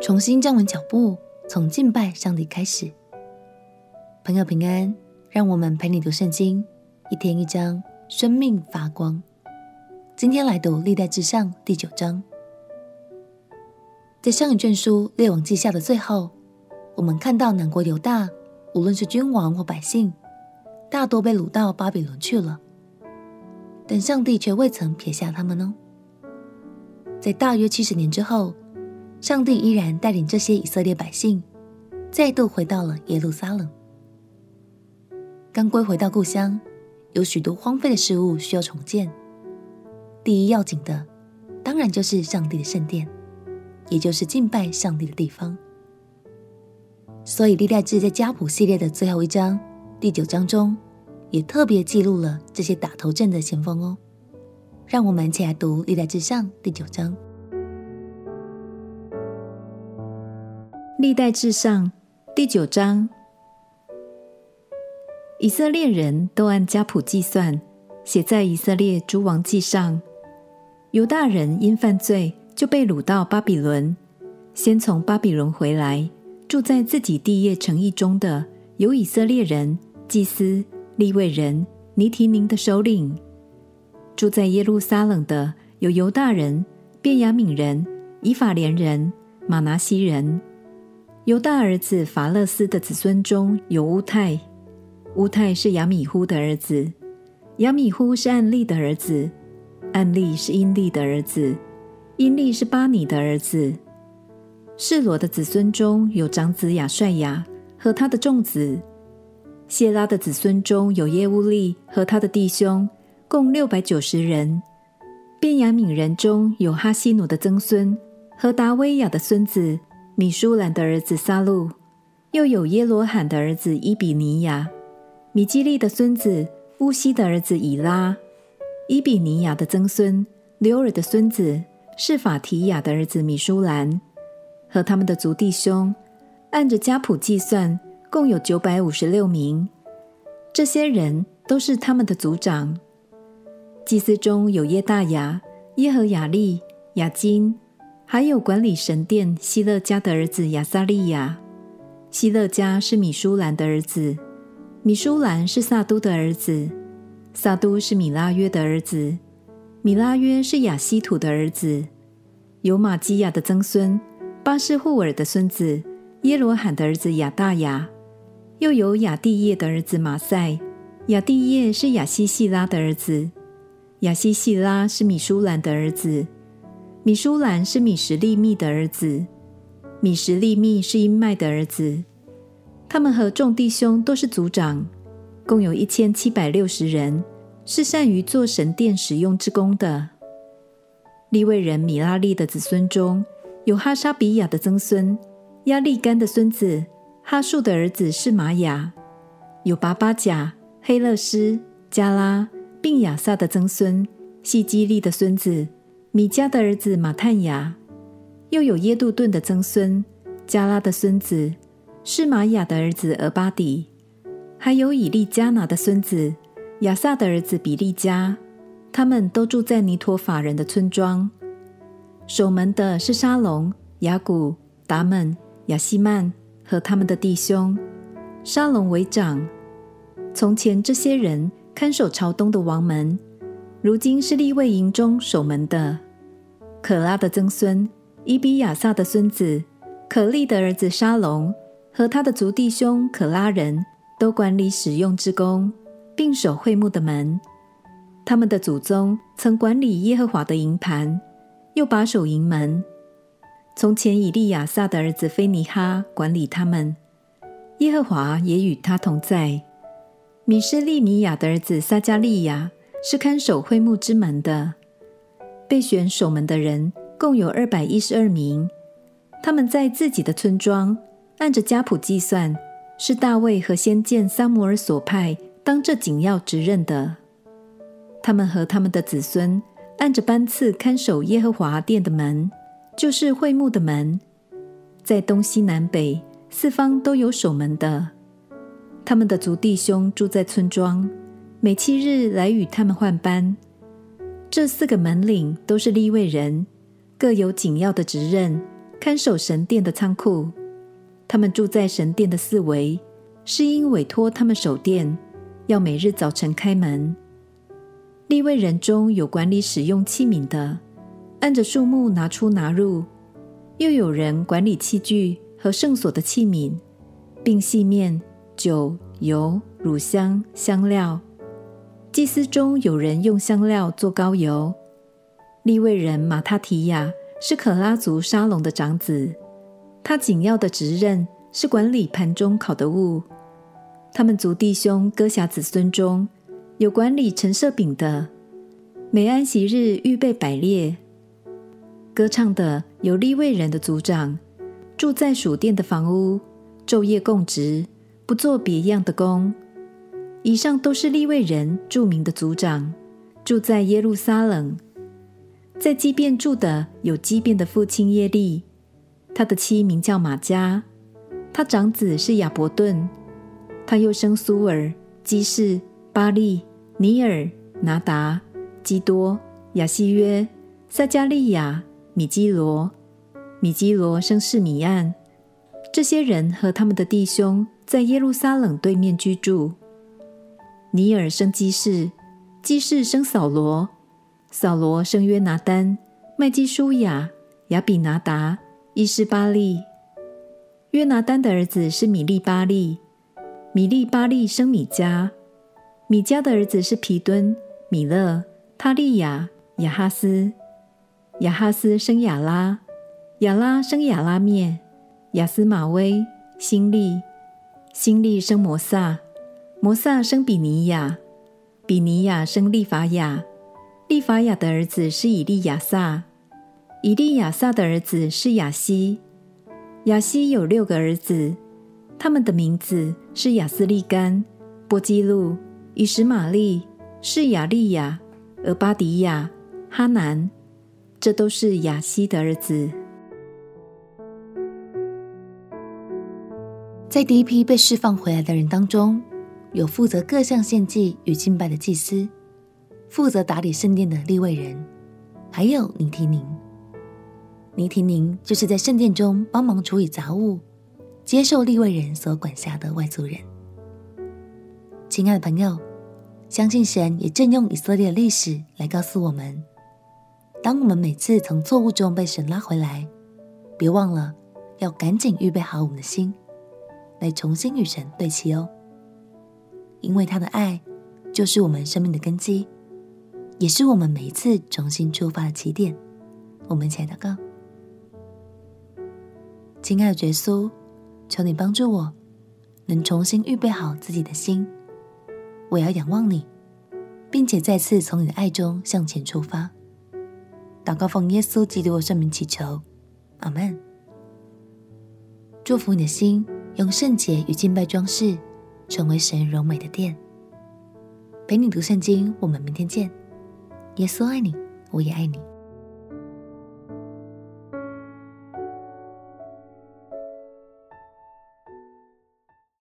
重新站稳脚步，从敬拜上帝开始。朋友平安，让我们陪你读圣经，一天一章，生命发光。今天来读历代志上第九章。在上一卷书列王记下的最后，我们看到南国犹大，无论是君王或百姓，大多被掳到巴比伦去了。但上帝却未曾撇下他们呢。在大约七十年之后，上帝依然带领这些以色列百姓，再度回到了耶路撒冷。刚归回到故乡，有许多荒废的事物需要重建。第一要紧的，当然就是上帝的圣殿，也就是敬拜上帝的地方。所以历代志在家谱系列的最后一章，第九章中，也特别记录了这些打头阵的先锋哦。让我们一起来读历代志上第九章。历代志上第九章，以色列人都按家谱计算，写在以色列诸王记上。犹大人因犯罪，就被掳到巴比伦。先从巴比伦回来，住在自己地业城邑中的，有以色列人、祭司、利未人、尼提宁的首领。住在耶路撒冷的有犹大人、便雅悯人、以法莲人、玛拿西人。犹大儿子法勒斯的子孙中有乌太，乌太是亚米忽的儿子，亚米忽是暗利的儿子，暗利是阴利的儿子，阴利是巴尼的儿子。示罗的子孙中有长子亚帅亚和他的众子，谢拉的子孙中有耶乌利和他的弟兄。共六百九十人。便雅悯人中有哈希努的曾孙和达维亚的孙子米舒兰的儿子撒路，又有耶罗罕的儿子伊比尼亚，米基利的孙子乌西的儿子以拉，伊比尼亚的曾孙刘尔的孙子是法提亚的儿子米舒兰，和他们的族弟兄，按着家谱计算，共有九百五十六名。这些人都是他们的族长。祭司中有耶大雅、耶和雅利、亚金，还有管理神殿希勒家的儿子亚撒利雅。希勒家是米舒兰的儿子，米舒兰是撒都的儿子，撒都是米拉约的儿子，米拉约是亚希土的儿子。有玛基亚的曾孙。巴施户尔的孙子。耶罗罕的儿子亚大雅，又有亚地叶的儿子马赛，亚地叶是亚西细拉的儿子。亚西细拉是米舒兰的儿子，米舒兰是米什利密的儿子，米什利密是音麦的儿子。他们和众弟兄都是族长，共有一千七百六十人，是善于做神殿使用之工的。利未人米拉利的子孙中有哈沙比亚的曾孙亚利干的孙子哈树的儿子是玛雅，有巴巴甲、黑勒斯、加拉。并亚萨的曾孙细基利的孙子米迦的儿子马探雅，又有耶杜顿的曾孙迦拉的孙子是玛雅的儿子俄巴底，还有以利加拿的孙子亚萨的儿子比利加，他们都住在尼陀法人的村庄。守门的是沙龙、雅古、达们、亚希曼和他们的弟兄，沙龙为长。从前这些人。看守朝东的王门，如今是利未营中守门的。可拉的曾孙伊比亚撒的孙子可利的儿子沙龙和他的族弟兄可拉人都管理使用之工，并守会幕的门。他们的祖宗曾管理耶和华的营盘，又把守营门。从前以利亚撒的儿子菲尼哈管理他们，耶和华也与他同在。米施利米亚的儿子撒迦利亚是看守会幕之门的。被选守门的人共有二百一十二名，他们在自己的村庄，按着家谱计算，是大卫和先见撒母耳所派当这紧要职任的。他们和他们的子孙按着班次看守耶和华殿的门，就是会幕的门，在东西南北四方都有守门的。他们的族弟兄住在村庄，每七日来与他们换班。这四个门领都是利未人，各有紧要的职任，看守神殿的仓库。他们住在神殿的四围，是因委托他们守殿，要每日早晨开门。利未人中有管理使用器皿的，按着数目拿出拿入；又有人管理器具和圣所的器皿，并细面、酒、油、乳香、香料。祭司中有人用香料做膏油。利未人马他提亚是可拉族沙龙的长子。他紧要的职任是管理盘中烤的物。他们族弟兄哥辖子孙中有管理陈设饼的，每安息日预备摆列。歌唱的有利未人的族长，住在属殿的房屋，昼夜供职，不做别样的工。以上都是利未人著名的族长，住在耶路撒冷。在基遍住的有基遍的父亲耶利。他的妻名叫玛迦，他长子是亚伯顿，他又生苏尔、基士、巴利、尼尔、拿达、基多、亚西约、撒迦利亚、米基罗。米基罗生示米暗。这些人和他们的弟兄在耶路撒冷对面居住。尼尔生基士，基士生扫罗，扫罗生约拿单、麦基舒雅、亚比拿达。伊斯巴利，约拿单的儿子是米利巴利，米利巴利生米迦，米迦的儿子是皮敦、米勒、他利亚、亚哈斯，亚哈斯生亚拉，亚拉生亚拉篾，亚斯玛威、辛利，辛利生摩撒，摩撒生比尼亚，比尼亚生利法亚，利法亚的儿子是以利亚撒。以利亚撒的儿子是亚西，亚西有六个儿子，他们的名字是亚斯利干、波基路、以实玛利、是亚利亚、俄巴迪亚、哈南，这都是亚西的儿子。在第一批被释放回来的人当中，有负责各项献祭与敬拜的祭司，负责打理圣殿的立位人，还有尼提宁。尼提宁就是在圣殿中帮忙处理杂物、接受立位人所管辖的外族人。亲爱的朋友，相信神也正用以色列的历史来告诉我们：当我们每次从错误中被神拉回来，别忘了要赶紧预备好我们的心，来重新与神对齐哦。因为他的爱就是我们生命的根基，也是我们每一次重新出发的起点。我们一起来祷告。亲爱的耶稣，求你帮助我，能重新预备好自己的心。我要仰望你，并且再次从你的爱中向前出发。祷告奉耶稣基督的圣名祈求，阿门。祝福你的心用圣洁与敬拜装饰，成为神柔美的殿。陪你读圣经，我们明天见。耶稣爱你，我也爱你。